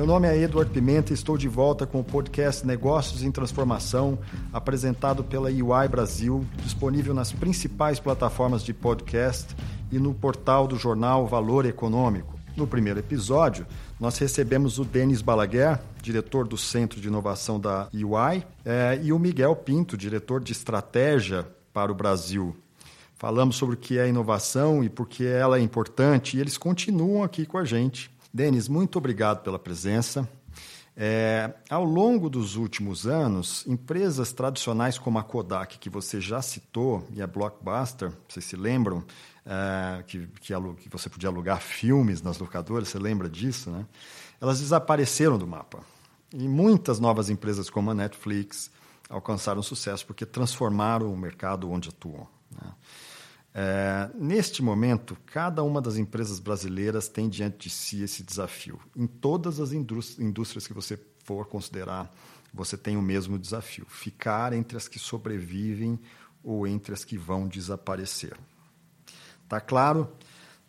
Meu nome é Eduardo Pimenta e estou de volta com o podcast Negócios em Transformação, apresentado pela UI Brasil, disponível nas principais plataformas de podcast e no portal do jornal Valor Econômico. No primeiro episódio, nós recebemos o Denis Balaguer, diretor do Centro de Inovação da UI, é, e o Miguel Pinto, diretor de Estratégia para o Brasil. Falamos sobre o que é inovação e por que ela é importante, e eles continuam aqui com a gente. Denis, muito obrigado pela presença. É, ao longo dos últimos anos, empresas tradicionais como a Kodak, que você já citou, e a Blockbuster, vocês se lembram, é, que, que, que, você podia alugar filmes nas locadoras, você lembra disso, né? Elas desapareceram do mapa. E muitas novas empresas como a Netflix alcançaram sucesso porque transformaram o mercado onde atuam. Né? É, neste momento, cada uma das empresas brasileiras tem diante de si esse desafio. Em todas as indústrias que você for considerar, você tem o mesmo desafio: ficar entre as que sobrevivem ou entre as que vão desaparecer. Está claro?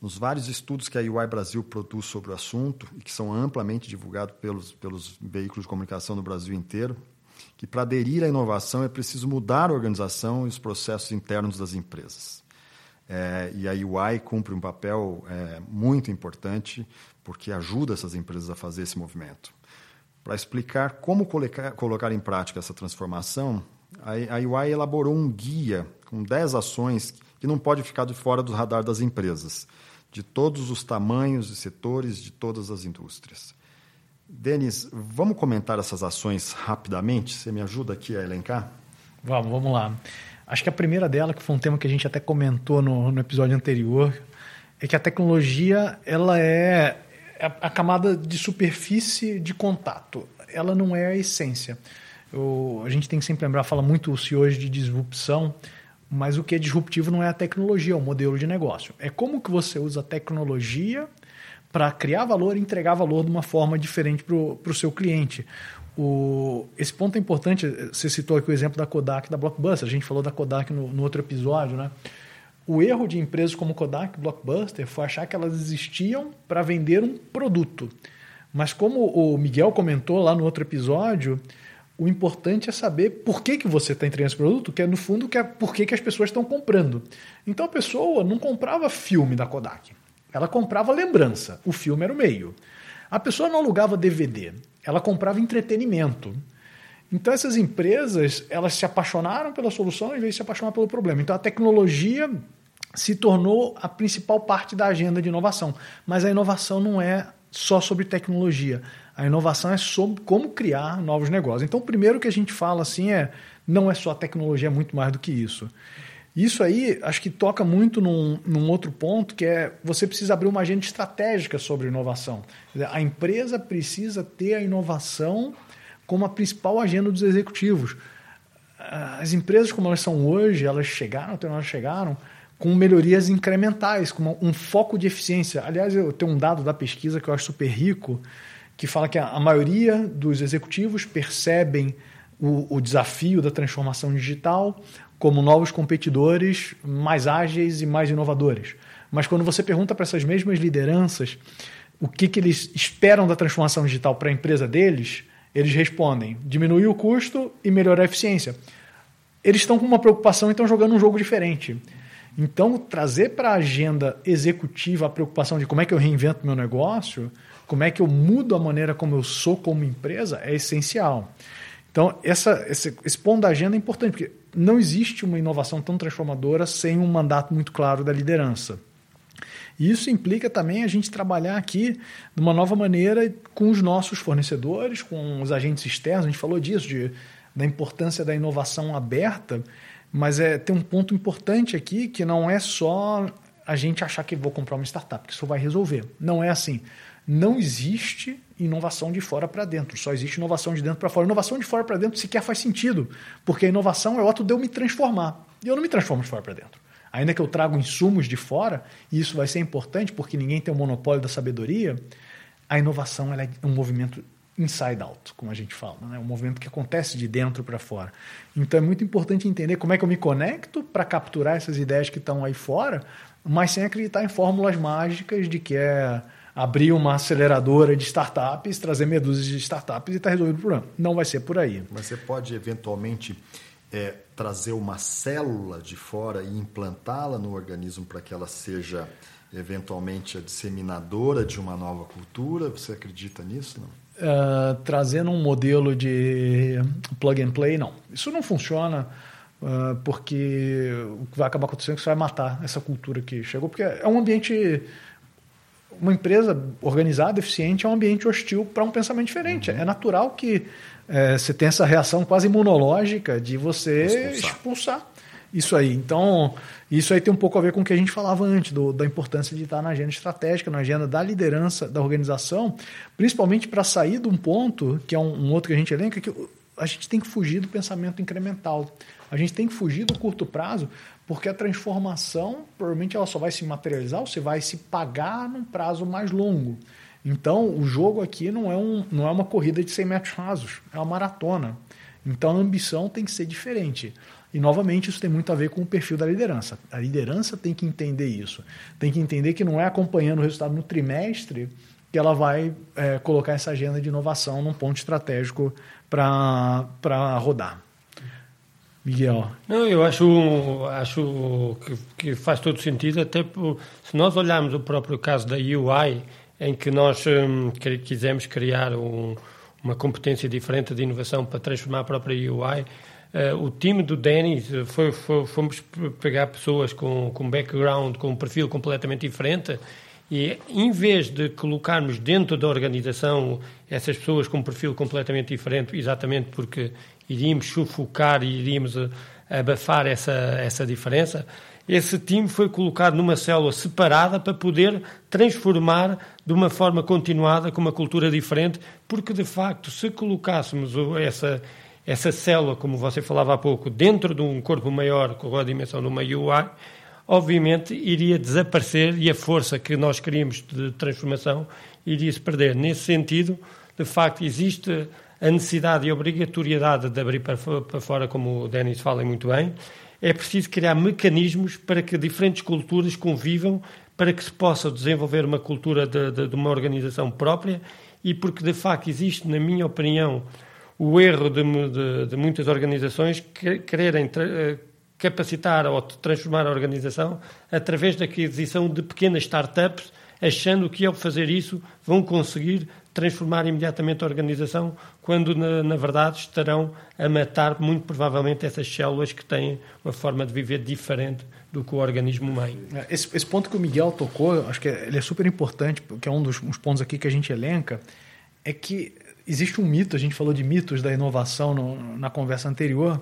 Nos vários estudos que a UI Brasil produz sobre o assunto e que são amplamente divulgados pelos, pelos veículos de comunicação no Brasil inteiro, que para aderir à inovação é preciso mudar a organização e os processos internos das empresas. É, e a UI cumpre um papel é, muito importante porque ajuda essas empresas a fazer esse movimento. Para explicar como colocar, colocar em prática essa transformação, a, a UI elaborou um guia com 10 ações que não pode ficar de fora do radar das empresas, de todos os tamanhos e setores, de todas as indústrias. Denis, vamos comentar essas ações rapidamente? Você me ajuda aqui a elencar? Vamos, vamos lá. Acho que a primeira dela, que foi um tema que a gente até comentou no, no episódio anterior, é que a tecnologia ela é a, camada de superfície de contato. Ela não é a essência. Eu, a gente tem que sempre lembrar, fala muito-se hoje de disrupção, mas o que é disruptivo não é a tecnologia, é o modelo de negócio. É como que você usa a tecnologia para criar valor e entregar valor de uma forma diferente para o seu cliente. O, esse ponto é importante. Você citou aqui o exemplo da Kodak da Blockbuster. A gente falou da Kodak no, no outro episódio, né? O erro de empresas como Kodak Blockbuster foi achar que elas existiam para vender um produto. Mas como o Miguel comentou lá no outro episódio, o importante é saber por que, que você está entregando esse produto, que é no fundo que é por que, que as pessoas estão comprando. Então a pessoa não comprava filme da Kodak, ela comprava lembrança. O filme era o meio. A pessoa não alugava DVD, ela comprava entretenimento. Então essas empresas, elas se apaixonaram pela solução em vez de se apaixonar pelo problema. Então a tecnologia se tornou a principal parte da agenda de inovação. Mas a inovação não é só sobre tecnologia. A inovação é sobre como criar novos negócios. Então, o primeiro que a gente fala assim é não é só tecnologia, é muito mais do que isso. Isso aí acho que toca muito num, num, outro ponto, que é você precisa abrir uma agenda estratégica sobre inovação. A empresa precisa ter a inovação como a principal agenda dos executivos. As empresas como elas são hoje, elas chegaram até onde elas chegaram com melhorias incrementais, com um foco de eficiência. Aliás, eu tenho um dado da pesquisa que eu acho super rico, que fala que a maioria dos executivos percebem o, o desafio da transformação digital como novos competidores mais ágeis e mais inovadores. Mas quando você pergunta para essas mesmas lideranças o que, que eles esperam da transformação digital para a empresa deles, eles respondem: diminuir o custo e melhorar a eficiência. Eles estão com uma preocupação e estão jogando um jogo diferente. Então, trazer para a agenda executiva a preocupação de como é que eu reinvento meu negócio, como é que eu mudo a maneira como eu sou como empresa, é essencial. Então, essa, esse, esse ponto da agenda é importante, porque não existe uma inovação tão transformadora sem um mandato muito claro da liderança. E isso implica também a gente trabalhar aqui de uma nova maneira com os nossos fornecedores, com os agentes externos. A gente falou disso, de, da importância da inovação aberta, mas é, tem um ponto importante aqui que não é só a gente achar que vou comprar uma startup, que isso vai resolver. Não é assim. Não existe inovação de fora para dentro, só existe inovação de dentro para fora. Inovação de fora para dentro sequer faz sentido, porque a inovação é o ato de eu me transformar. E eu não me transformo de fora para dentro. Ainda que eu trago insumos de fora, e isso vai ser importante porque ninguém tem o monopólio da sabedoria, a inovação é um movimento inside out, como a gente fala, né? um movimento que acontece de dentro para fora. Então é muito importante entender como é que eu me conecto para capturar essas ideias que estão aí fora, mas sem acreditar em fórmulas mágicas de que é abrir uma aceleradora de startups, trazer medusas de startups e estar tá resolvido o problema. Não vai ser por aí. Mas você pode eventualmente é, trazer uma célula de fora e implantá-la no organismo para que ela seja eventualmente a disseminadora de uma nova cultura? Você acredita nisso? Não? Uh, trazendo um modelo de plug and play, não. Isso não funciona uh, porque o que vai acabar acontecendo é que você vai matar essa cultura que chegou, porque é um ambiente. Uma empresa organizada, eficiente, é um ambiente hostil para um pensamento diferente. Uhum. É natural que é, você tenha essa reação quase imunológica de você expulsar. expulsar isso aí. Então, isso aí tem um pouco a ver com o que a gente falava antes, do, da importância de estar na agenda estratégica, na agenda da liderança da organização, principalmente para sair de um ponto, que é um, um, outro que a gente elenca, que a gente tem que fugir do pensamento incremental. A gente tem que fugir do curto prazo, porque a transformação, provavelmente, ela só vai se materializar, você vai se pagar num prazo mais longo. Então, o jogo aqui não é, um, não é uma corrida de 100 metros rasos, é uma maratona. Então, a ambição tem que ser diferente. E, novamente, isso tem muito a ver com o perfil da liderança. A liderança tem que entender isso. Tem que entender que não é acompanhando o resultado no trimestre que ela vai é, colocar essa agenda de inovação num ponto estratégico para rodar. Miguel. Não, eu acho, acho que, que faz todo sentido, até por, se nós olharmos o próprio caso da UI, em que nós hum, quisemos criar um, uma competência diferente de inovação para transformar a própria UI, Uh, o time do Denis foi, foi, fomos pegar pessoas com, com background, com um perfil completamente diferente e em vez de colocarmos dentro da organização essas pessoas com um perfil completamente diferente, exatamente porque iríamos sufocar e iríamos eh, abafar essa, essa diferença, esse time foi colocado numa célula separada para poder transformar de uma forma continuada com uma cultura diferente, porque de facto, se colocássemos essa essa célula, como você falava há pouco, dentro de um corpo maior com a dimensão de uma UI, obviamente iria desaparecer e a força que nós queríamos de transformação iria se perder. Nesse sentido, de facto, existe a necessidade e a obrigatoriedade de abrir para fora, como o Denis fala muito bem. É preciso criar mecanismos para que diferentes culturas convivam, para que se possa desenvolver uma cultura de, de, de uma organização própria e porque, de facto, existe, na minha opinião, o erro de, de, de muitas organizações que, quererem eh, capacitar ou transformar a organização através da aquisição de pequenas startups, achando que ao fazer isso vão conseguir transformar imediatamente a organização, quando na, na, verdade estarão a matar muito provavelmente essas células que têm uma forma de viver diferente do que o organismo mãe. É, esse, esse ponto que o Miguel tocou, acho que ele é super importante, porque é um dos pontos aqui que a gente elenca, é que existe um mito, a gente falou de mitos da inovação no, na conversa anterior.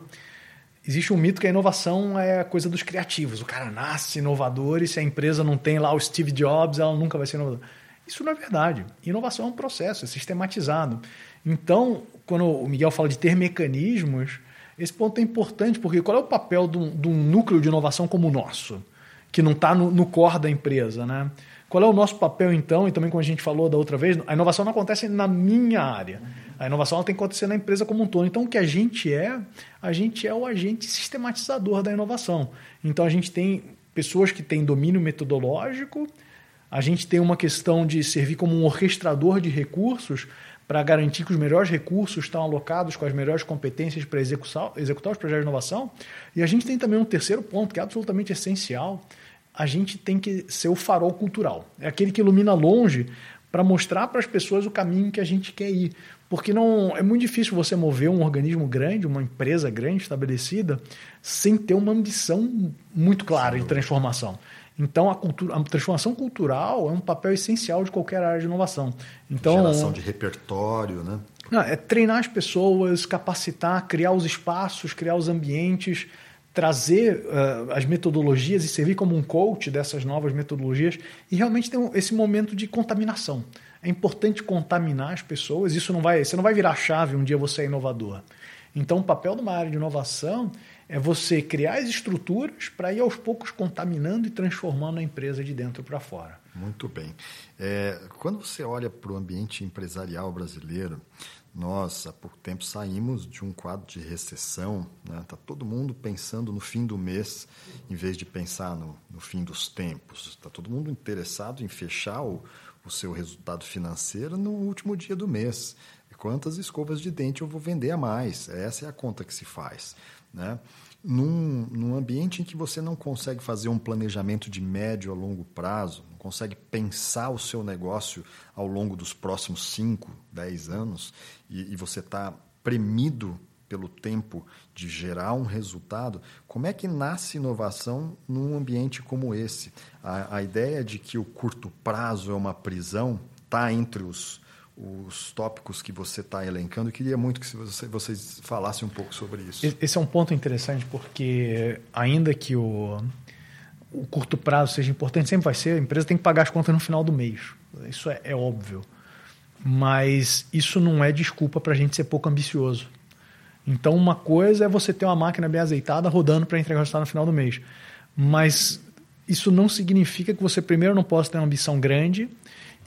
Existe um mito que a inovação é a coisa dos criativos. O cara nasce inovador e se a empresa não tem lá o Steve Jobs, ela nunca vai ser inovadora. Isso não é verdade. Inovação é um processo, é sistematizado. Então, quando o Miguel fala de ter mecanismos, esse ponto é importante, porque qual é o papel de um, núcleo de inovação como o nosso, que não está no, no core da empresa, né? Qual é o nosso papel, então? E também, como a gente falou da outra vez, a inovação não acontece na minha área. A inovação tem que acontecer na empresa como um todo. Então, o que a gente é, a gente é o agente sistematizador da inovação. Então, a gente tem pessoas que têm domínio metodológico, a gente tem uma questão de servir como um orquestrador de recursos para garantir que os melhores recursos estão alocados com as melhores competências para executar, executar os projetos de inovação. E a gente tem também um terceiro ponto que é absolutamente essencial, a gente tem que ser o farol cultural. É aquele que ilumina longe para mostrar para as pessoas o caminho que a gente quer ir. Porque não é muito difícil você mover um organismo grande, uma empresa grande, estabelecida, sem ter uma ambição muito clara de transformação. Então, a, cultura, a transformação cultural é um papel essencial de qualquer área de inovação. Então, Geração de repertório, né? Não, é treinar as pessoas, capacitar, criar os espaços, criar os ambientes trazer uh, as metodologias e servir como um coach dessas novas metodologias e realmente ter esse momento de contaminação. É importante contaminar as pessoas. Isso não vai, você não vai virar chave um dia você é inovador. Então, o papel de uma área de inovação é você criar as estruturas para ir aos poucos contaminando e transformando a empresa de dentro para fora. Muito bem. É, quando você olha para o ambiente empresarial brasileiro, nós há pouco tempo saímos de um quadro de recessão, né? Tá todo mundo pensando no fim do mês em vez de pensar no, no fim dos tempos. Está todo mundo interessado em fechar o, o seu resultado financeiro no último dia do mês. Quantas escovas de dente eu vou vender a mais? Essa é a conta que se faz. Né? Num, num ambiente em que você não consegue fazer um planejamento de médio a longo prazo, não consegue pensar o seu negócio ao longo dos próximos 5, 10 anos, e, e você está premido pelo tempo de gerar um resultado, como é que nasce inovação num ambiente como esse? A, a ideia de que o curto prazo é uma prisão está entre os, os tópicos que você está elencando. Eu queria muito que você, vocês falassem um pouco sobre isso. Esse é um ponto interessante, porque ainda que o, o curto prazo seja importante, sempre vai ser, a empresa tem que pagar as contas no final do mês. Isso é, é óbvio. Mas isso não é desculpa para a gente ser pouco ambicioso. Então, uma coisa é você ter uma máquina bem azeitada rodando para entregar o resultado no final do mês. Mas isso não significa que você, primeiro, não possa ter uma ambição grande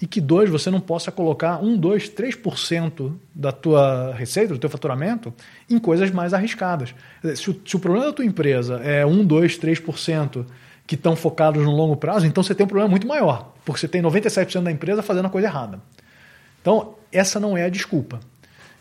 e que, dois, você não possa colocar 1, 2, 3% da tua receita, do teu faturamento, em coisas mais arriscadas. Se o, se o problema da tua empresa é 1, 2, 3% que estão focados no longo prazo, então você tem um problema muito maior, porque você tem 97% da empresa fazendo a coisa errada. Então, essa não é a desculpa.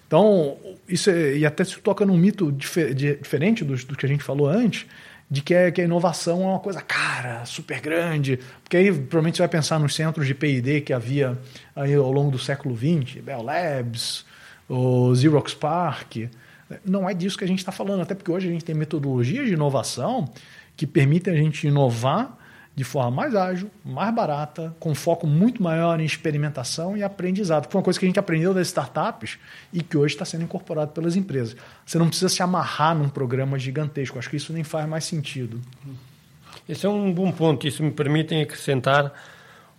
Então, isso é, e até se toca num mito difer, diferente do, do que a gente falou antes, de que, é, que a inovação é uma coisa cara, super grande, porque aí provavelmente você vai pensar nos centros de P&D que havia aí ao longo do século XX, Bell Labs, o Xerox PARC. Não é disso que a gente está falando, até porque hoje a gente tem metodologias de inovação que permitem a gente inovar de forma mais ágil, mais barata, com foco muito maior em experimentação e aprendizado. Foi uma coisa que a gente aprendeu das startups e que hoje está sendo incorporado pelas empresas. Você não precisa se amarrar num programa gigantesco. Acho que isso nem faz mais sentido. Esse é um bom ponto. Isso me permite acrescentar.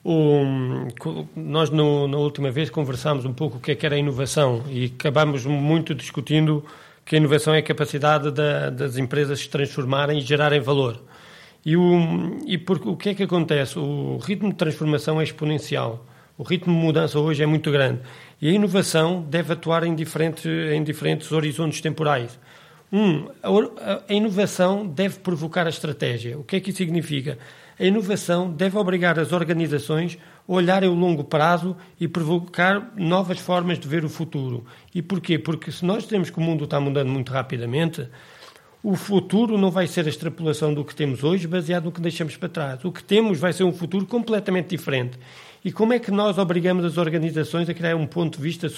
Um, nós, no, na última vez, conversámos um pouco o que, é que era a inovação e acabámos muito discutindo que a inovação é a capacidade da, das empresas se transformarem e gerarem valor. E, o, e porque, o que é que acontece? O ritmo de transformação é exponencial. O ritmo de mudança hoje é muito grande. E a inovação deve atuar em diferentes, em diferentes horizontes temporais. Um, a, a inovação deve provocar a estratégia. O que é que isso significa? A inovação deve obrigar as organizações a olharem o longo prazo e provocar novas formas de ver o futuro. E porquê? Porque se nós temos que o mundo está mudando muito rapidamente, o futuro não vai ser a extrapolação do que temos hoje, baseado no que deixamos para trás. O que temos vai ser um futuro completamente diferente. E como é que nós obrigamos as organizações a criar um ponto de vista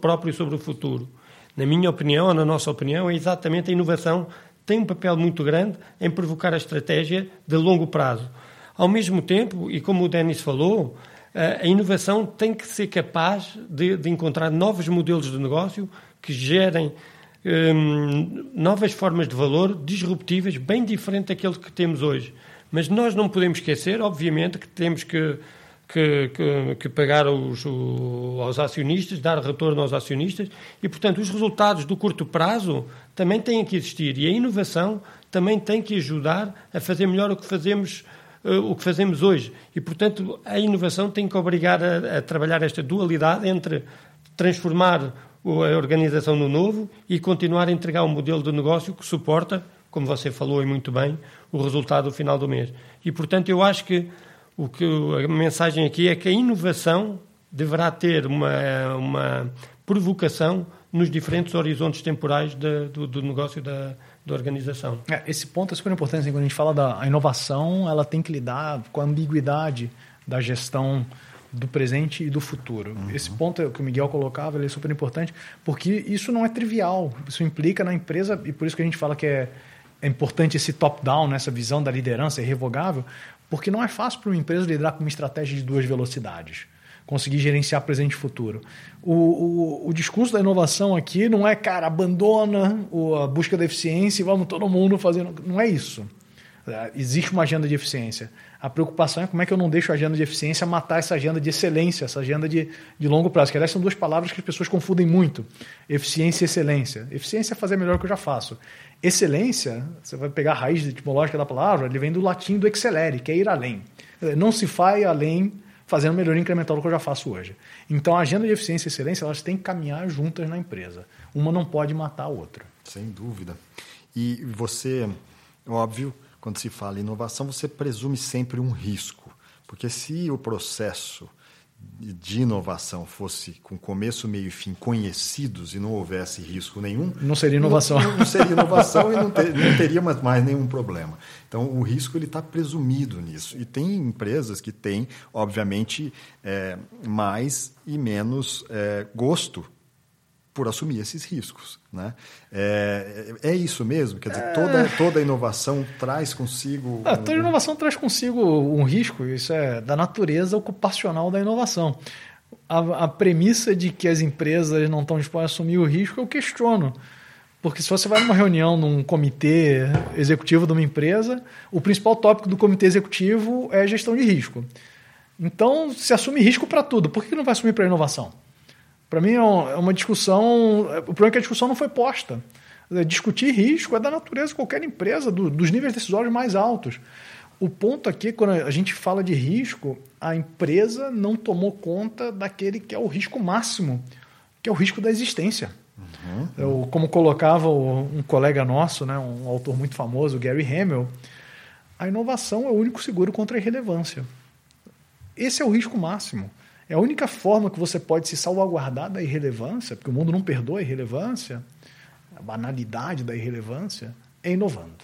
próprio sobre o futuro? Na minha opinião, ou na nossa opinião, é exatamente a inovação tem um papel muito grande em provocar a estratégia de longo prazo. Ao mesmo tempo, e como o Denis falou, a inovação tem que ser capaz de, de encontrar novos modelos de negócio que gerem Hum, novas formas de valor disruptivas, bem diferente daquilo que temos hoje. Mas nós não podemos esquecer, obviamente, que temos que, que, que, que pagar aos, aos acionistas, dar retorno aos acionistas e, portanto, os resultados do curto prazo também têm que existir e a inovação também tem que ajudar a fazer melhor o que fazemos uh, o que fazemos hoje. E, portanto, a inovação tem que obrigar a, a trabalhar esta dualidade entre transformar a organização no novo e continuar a entregar um modelo de negócio que suporta, como você falou e muito bem, o resultado no final do mês. E, portanto, eu acho que, o que a mensagem aqui é que a inovação deverá ter uma, uma provocação nos diferentes horizontes temporais de, do, do, negócio da, da organização. É, esse ponto é super importante. Assim, quando a gente fala da inovação, ela tem que lidar com a ambiguidade da gestão do presente e do futuro. Uhum. Esse ponto que o Miguel colocava ele é super importante, porque isso não é trivial. Isso implica na empresa, e por isso que a gente fala que é, é importante esse top-down, né, essa visão da liderança irrevogável, porque não é fácil para uma empresa liderar com uma estratégia de duas velocidades. Conseguir gerenciar presente e futuro. O, o, o discurso da inovação aqui não é, cara, abandona a busca da eficiência e vamos todo mundo fazendo. Não é isso. Existe uma agenda de eficiência. A preocupação é como é que eu não deixo a agenda de eficiência matar essa agenda de excelência, essa agenda de, de longo prazo. Que, aliás, são duas palavras que as pessoas confundem muito: eficiência e excelência. Eficiência é fazer melhor que eu já faço. Excelência, você vai pegar a raiz etimológica da palavra, ele vem do latim do excelere, que é ir além. Não se vai além fazendo melhoria incremental do que eu já faço hoje. Então, a agenda de eficiência e excelência elas têm que caminhar juntas na empresa. Uma não pode matar a outra. Sem dúvida. E você, óbvio, quando se fala em inovação, você presume sempre um risco. Porque se o processo de inovação fosse com começo, meio e fim conhecidos e não houvesse risco nenhum, não seria inovação. Não, não seria inovação e não, ter, não teria mais, mais, nenhum problema. Então, o risco está presumido nisso. E tem empresas que têm, obviamente, é, mais e menos é, gosto por assumir esses riscos. Né? É, é isso mesmo? Quer dizer, toda, toda inovação traz consigo. Ah, toda inovação traz consigo um risco, isso é da natureza ocupacional da inovação. A, a premissa de que as empresas não estão dispostas a assumir o risco, eu questiono. Porque se você vai numa reunião, num comitê executivo de uma empresa, o principal tópico do comitê executivo é gestão de risco. Então, se assume risco para tudo, por que não vai assumir para inovação? Para mim é, é uma discussão. O problema é que a discussão não foi posta. Discutir risco é da natureza de qualquer empresa, do, dos níveis decisórios mais altos. O ponto aqui, quando a gente fala de risco, a empresa não tomou conta daquele que é o risco máximo, que é o risco da existência. Uhum. Eu, como colocava um colega nosso, né, um autor muito famoso, Gary Hamel, a inovação é o único seguro contra a irrelevância. Esse é o risco máximo. É a única forma que você pode se salvaguardar da irrelevância, porque o mundo não perdoa a irrelevância, a banalidade da irrelevância, é inovando.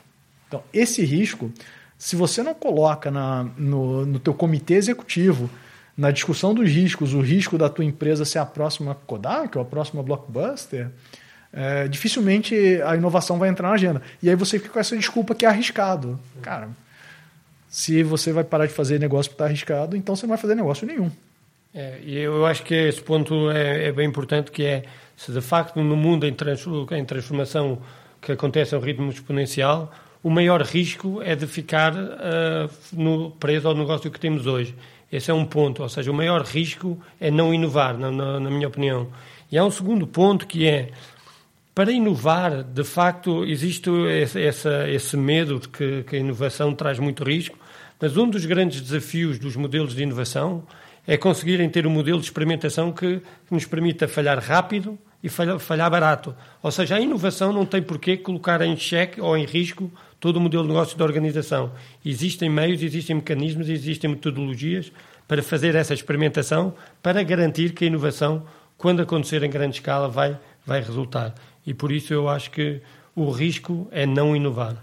Então, esse risco, se você não coloca na, no, no teu comitê executivo, na discussão dos riscos, o risco da tua empresa ser a próxima Kodak ou a próxima Blockbuster, é, dificilmente a inovação vai entrar na agenda. E aí você fica com essa desculpa que é arriscado. Cara, se você vai parar de fazer negócio porque está arriscado, então você não vai fazer negócio nenhum. É, eu acho que esse ponto é, é, bem importante, que é, se de facto no mundo em, trans, em transformação que acontece a um ritmo exponencial, o maior risco é de ficar uh, no, preso ao negócio que temos hoje. Esse é um ponto, ou seja, o maior risco é não inovar, na, na, na minha opinião. E há um segundo ponto que é, para inovar, de facto, existe esse, esse, esse medo de que, que a inovação traz muito risco, mas um dos grandes desafios dos modelos de inovação é conseguirem ter um modelo de experimentação que, nos permita falhar rápido e falhar, falhar barato. Ou seja, a inovação não tem porquê colocar em xeque ou em risco todo o modelo de negócio da organização. Existem meios, existem mecanismos, existem metodologias para fazer essa experimentação para garantir que a inovação, quando acontecer em grande escala, vai, vai resultar. E por isso eu acho que o risco é não inovar.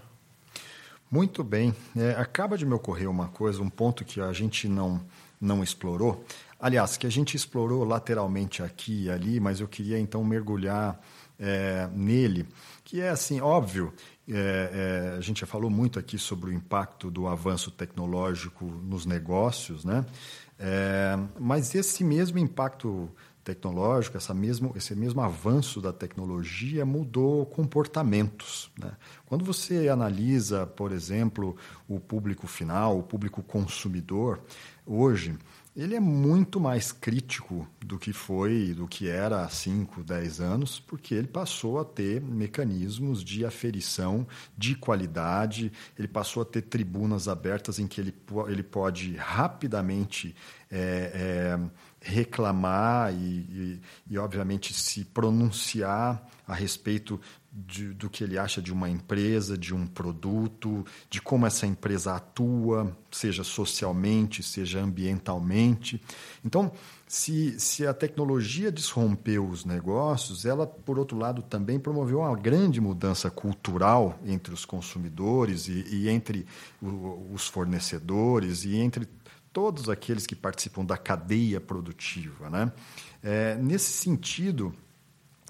Muito bem. É, acaba de me ocorrer uma coisa, um ponto que a gente não não explorou. Aliás, que a gente explorou lateralmente aqui e ali, mas eu queria então mergulhar é, nele, que é assim, óbvio, é, é, a gente já falou muito aqui sobre o impacto do avanço tecnológico nos negócios, né? Mas esse mesmo impacto tecnológico, essa mesmo, esse mesmo avanço da tecnologia mudou comportamentos. Né? Quando você analisa, por exemplo, o público final, o público consumidor, hoje, ele é muito mais crítico do que foi, do que era há 5, 10 anos, porque ele passou a ter mecanismos de aferição de qualidade, ele passou a ter tribunas abertas em que ele, ele pode rapidamente é, é, reclamar e, e, e, obviamente, se pronunciar a respeito de, do que ele acha de uma empresa, de um produto, de como essa empresa atua, seja socialmente, seja ambientalmente. Então, se, se a tecnologia desrompeu os negócios, ela, por outro lado, também promoveu uma grande mudança cultural entre os consumidores e, e entre o, os fornecedores e entre todos aqueles que participam da cadeia produtiva. Né? É, nesse sentido,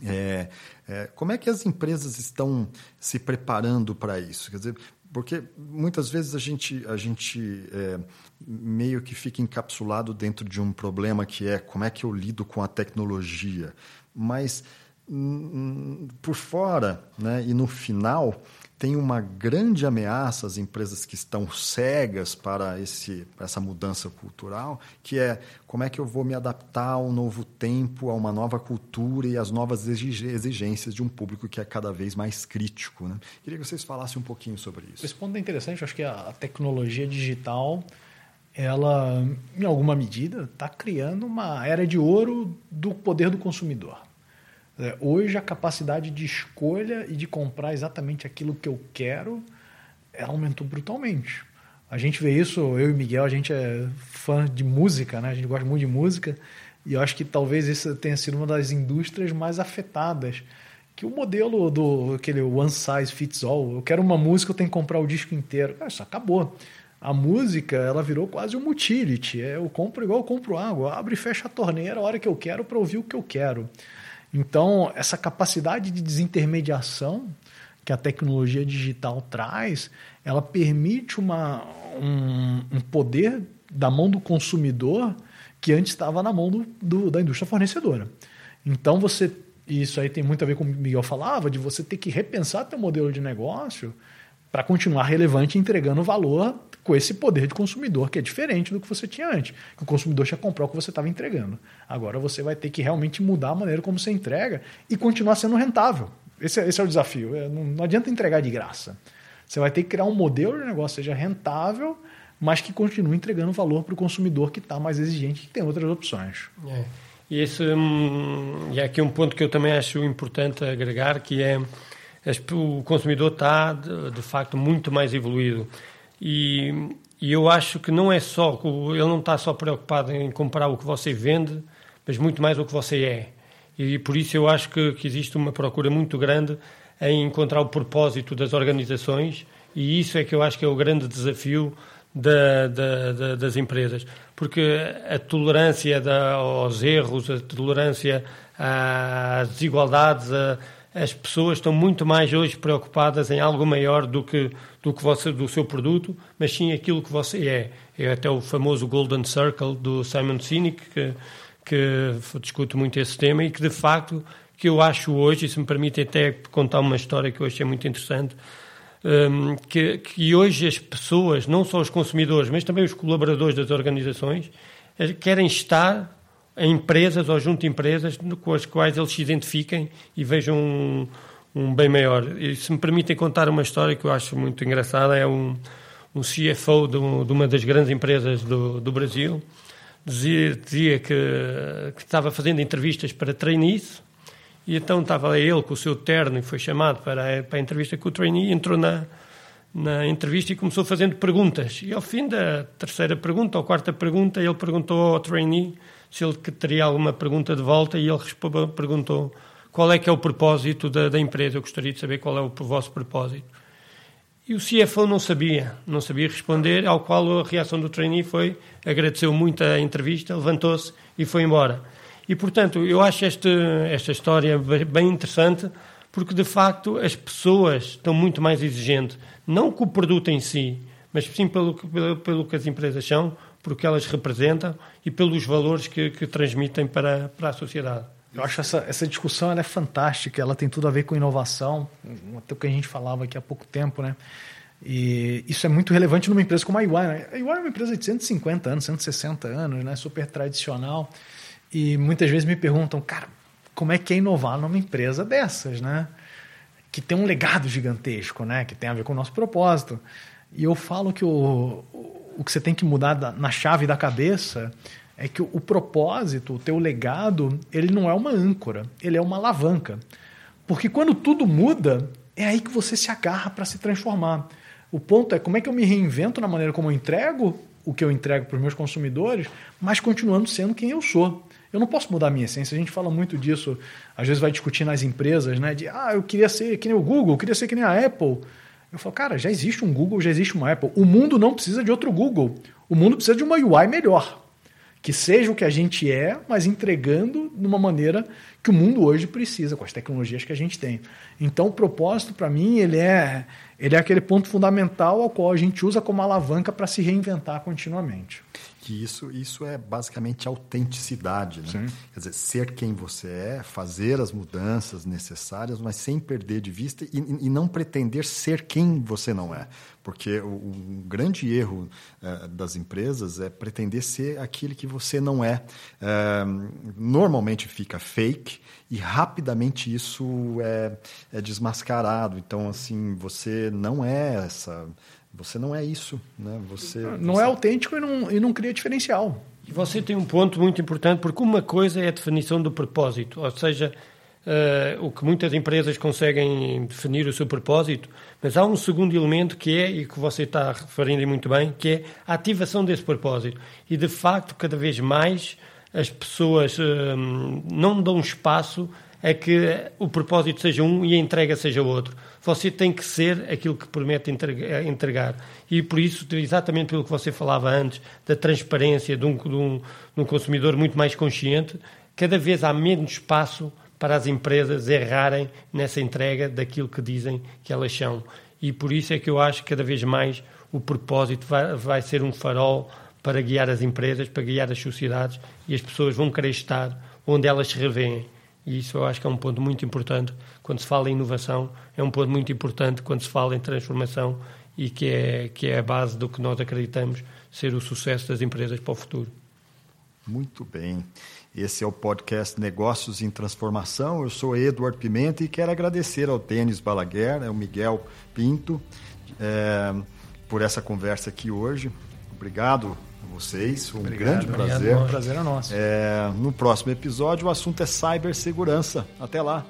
é, é, como é que as empresas estão se preparando para isso? Quer dizer, porque muitas vezes a gente, a gente é, meio que fica encapsulado dentro de um problema que é como é que eu lido com a tecnologia. Mas hum, por fora né, e no final, tem uma grande ameaça às empresas que estão cegas para esse, essa mudança cultural, que é como é que eu vou me adaptar a um novo tempo, a uma nova cultura e às novas exigências de um público que é cada vez mais crítico. Né? Queria que vocês falassem um pouquinho sobre isso. Esse ponto é interessante, acho que a tecnologia digital ela, em alguma medida, está criando uma era de ouro do poder do consumidor. É, hoje, a capacidade de escolha e de comprar exatamente aquilo que eu quero ela aumentou brutalmente. A gente vê isso, eu e Miguel, a gente é fã de música, né? a gente gosta muito de música, e eu acho que talvez isso tenha sido uma das indústrias mais afetadas. Que o modelo do aquele one size fits all, eu quero uma música, eu tenho que comprar o disco inteiro. Isso acabou a música ela virou quase um utility. É, eu compro igual eu compro água, abro e fecho a torneira a hora que eu quero para ouvir o que eu quero. Então, essa capacidade de desintermediação que a tecnologia digital traz, ela permite uma, um, um poder da mão do consumidor que antes estava na mão do, do, da indústria fornecedora. Então, você isso aí tem muito a ver com o que o Miguel falava, de você ter que repensar teu modelo de negócio para continuar relevante entregando valor com esse poder de consumidor que é diferente do que você tinha antes. Que o consumidor tinha comprar o que você estava entregando. Agora você vai ter que realmente mudar a maneira como você entrega e continuar sendo rentável. Esse é, esse é o desafio. É, não, não adianta entregar de graça. Você vai ter que criar um modelo de negócio que seja rentável, mas que continue entregando valor para o consumidor que está mais exigente, que tem outras opções. É. E esse hum, e aqui um ponto que eu também acho importante agregar, que é o consumidor está, de, de, facto, muito mais evoluído. E, e, eu acho que não é só, ele não está só preocupado em comprar o que você vende, mas muito mais o que você é. E por isso eu acho que, que existe uma procura muito grande em encontrar o propósito das organizações, e isso é que eu acho que é o grande desafio da, da, da, das empresas, porque a tolerância aos erros, a tolerância às desigualdades, a, as pessoas estão muito mais hoje preocupadas em algo maior do que do que você do seu produto, mas sim aquilo que você é. É até o famoso Golden Circle do Simon Sinek que que discute muito esse tema e que de facto que eu acho hoje, e se me permite até contar uma história que eu achei muito interessante, um, que, que hoje as pessoas, não só os consumidores, mas também os colaboradores das organizações, eh, querem estar a empresas ou junto a empresas com as quais eles se identifiquem e vejam um, um bem maior. E se me permitem contar uma história que eu acho muito engraçada, é um, um CFO de, um, de uma das grandes empresas do, do Brasil, dizia, dizia que, que, estava fazendo entrevistas para trainees e então estava ele com o seu terno e foi chamado para, para a entrevista com o trainee entrou na, na entrevista e começou fazendo perguntas. E ao fim da terceira pergunta ou quarta pergunta, ele perguntou ao trainee se ele teria alguma pergunta de volta e ele perguntou qual é que é o propósito da, da empresa. Eu gostaria de saber qual é o vosso propósito. E o CFO não sabia, não sabia responder, ao qual a reação do trainee foi, agradeceu muito a entrevista, levantou-se e foi embora. E, portanto, eu acho este, esta história bem interessante, porque, de facto, as pessoas estão muito mais exigentes, não com o produto em si, mas sim pelo, pelo, pelo que as empresas são, por que elas representam e pelos valores que, que transmitem para, para a sociedade. Eu acho essa, essa discussão é fantástica, ela tem tudo a ver com inovação, até o que a gente falava aqui há pouco tempo, né? E isso é muito relevante numa empresa como a UI. Né? A UI é uma empresa de 150 anos, 160 anos, né? super tradicional. E muitas vezes me perguntam, cara, como é que é inovar numa empresa dessas, né? Que tem um legado gigantesco, né? Que tem a ver com o nosso propósito. E eu falo que o que você tem que mudar da, na chave da cabeça é que o, o propósito, o teu legado, ele não é uma âncora, ele é uma alavanca. Porque quando tudo muda, é aí que você se agarra para se transformar. O ponto é como é que eu me reinvento na maneira como eu entrego o que eu entrego para os meus consumidores, mas continuando sendo quem eu sou. Eu não posso mudar a minha essência. A gente fala muito disso, às vezes vai discutir nas empresas, né? De ah, eu queria ser que nem o Google, eu queria ser que nem a Apple. Eu falo, cara, já existe um Google, já existe uma Apple. O mundo não precisa de outro Google. O mundo precisa de uma UI melhor. Que seja o que a gente é, mas entregando de uma maneira que o mundo hoje precisa, com as tecnologias que a gente tem. Então, o propósito, para mim, ele é, ele é aquele ponto fundamental ao qual a gente usa como alavanca para se reinventar continuamente que isso, isso é basicamente autenticidade. Né? Quer dizer, ser quem você é, fazer as mudanças necessárias, mas sem perder de vista e, e não pretender ser quem você não é. Porque o, o grande erro uh, das empresas é pretender ser aquilo que você não é. Uh, normalmente fica fake e rapidamente isso é, é desmascarado. Então, assim, você não é essa Você não é isso, né? Você não você... é autêntico e não, e não cria diferencial. E você tem um ponto muito importante, porque uma coisa é a definição do propósito, ou seja, uh, o que muitas empresas conseguem definir o seu propósito, mas há um segundo elemento que é, e que você está referindo muito bem, que é a ativação desse propósito. E, de facto, cada vez mais as pessoas uh, não dão espaço a que o propósito seja um e a entrega seja outro. Você tem que ser aquilo que promete entregar. E por isso, exatamente pelo que você falava antes, da transparência de um, de um, de um consumidor muito mais consciente, cada vez há menos espaço para as empresas errarem nessa entrega daquilo que dizem que elas são. E por isso é que eu acho que cada vez mais o propósito vai, vai ser um farol para guiar as empresas, para guiar as sociedades e as pessoas vão querer estar onde elas se revêem. E isso eu acho que é um ponto muito importante quando se fala em inovação, é um ponto muito importante quando se fala em transformação e que é, que é a base do que nós acreditamos ser o sucesso das empresas para o futuro. Muito bem. Esse é o podcast Negócios em Transformação. Eu sou Eduardo Pimenta e quero agradecer ao Denis Balaguer, ao Miguel Pinto, é, por essa conversa aqui hoje. Obrigado vocês, um obrigado, grande prazer. O prazer é nosso. É, no próximo episódio, o assunto é cibersegurança. Até lá.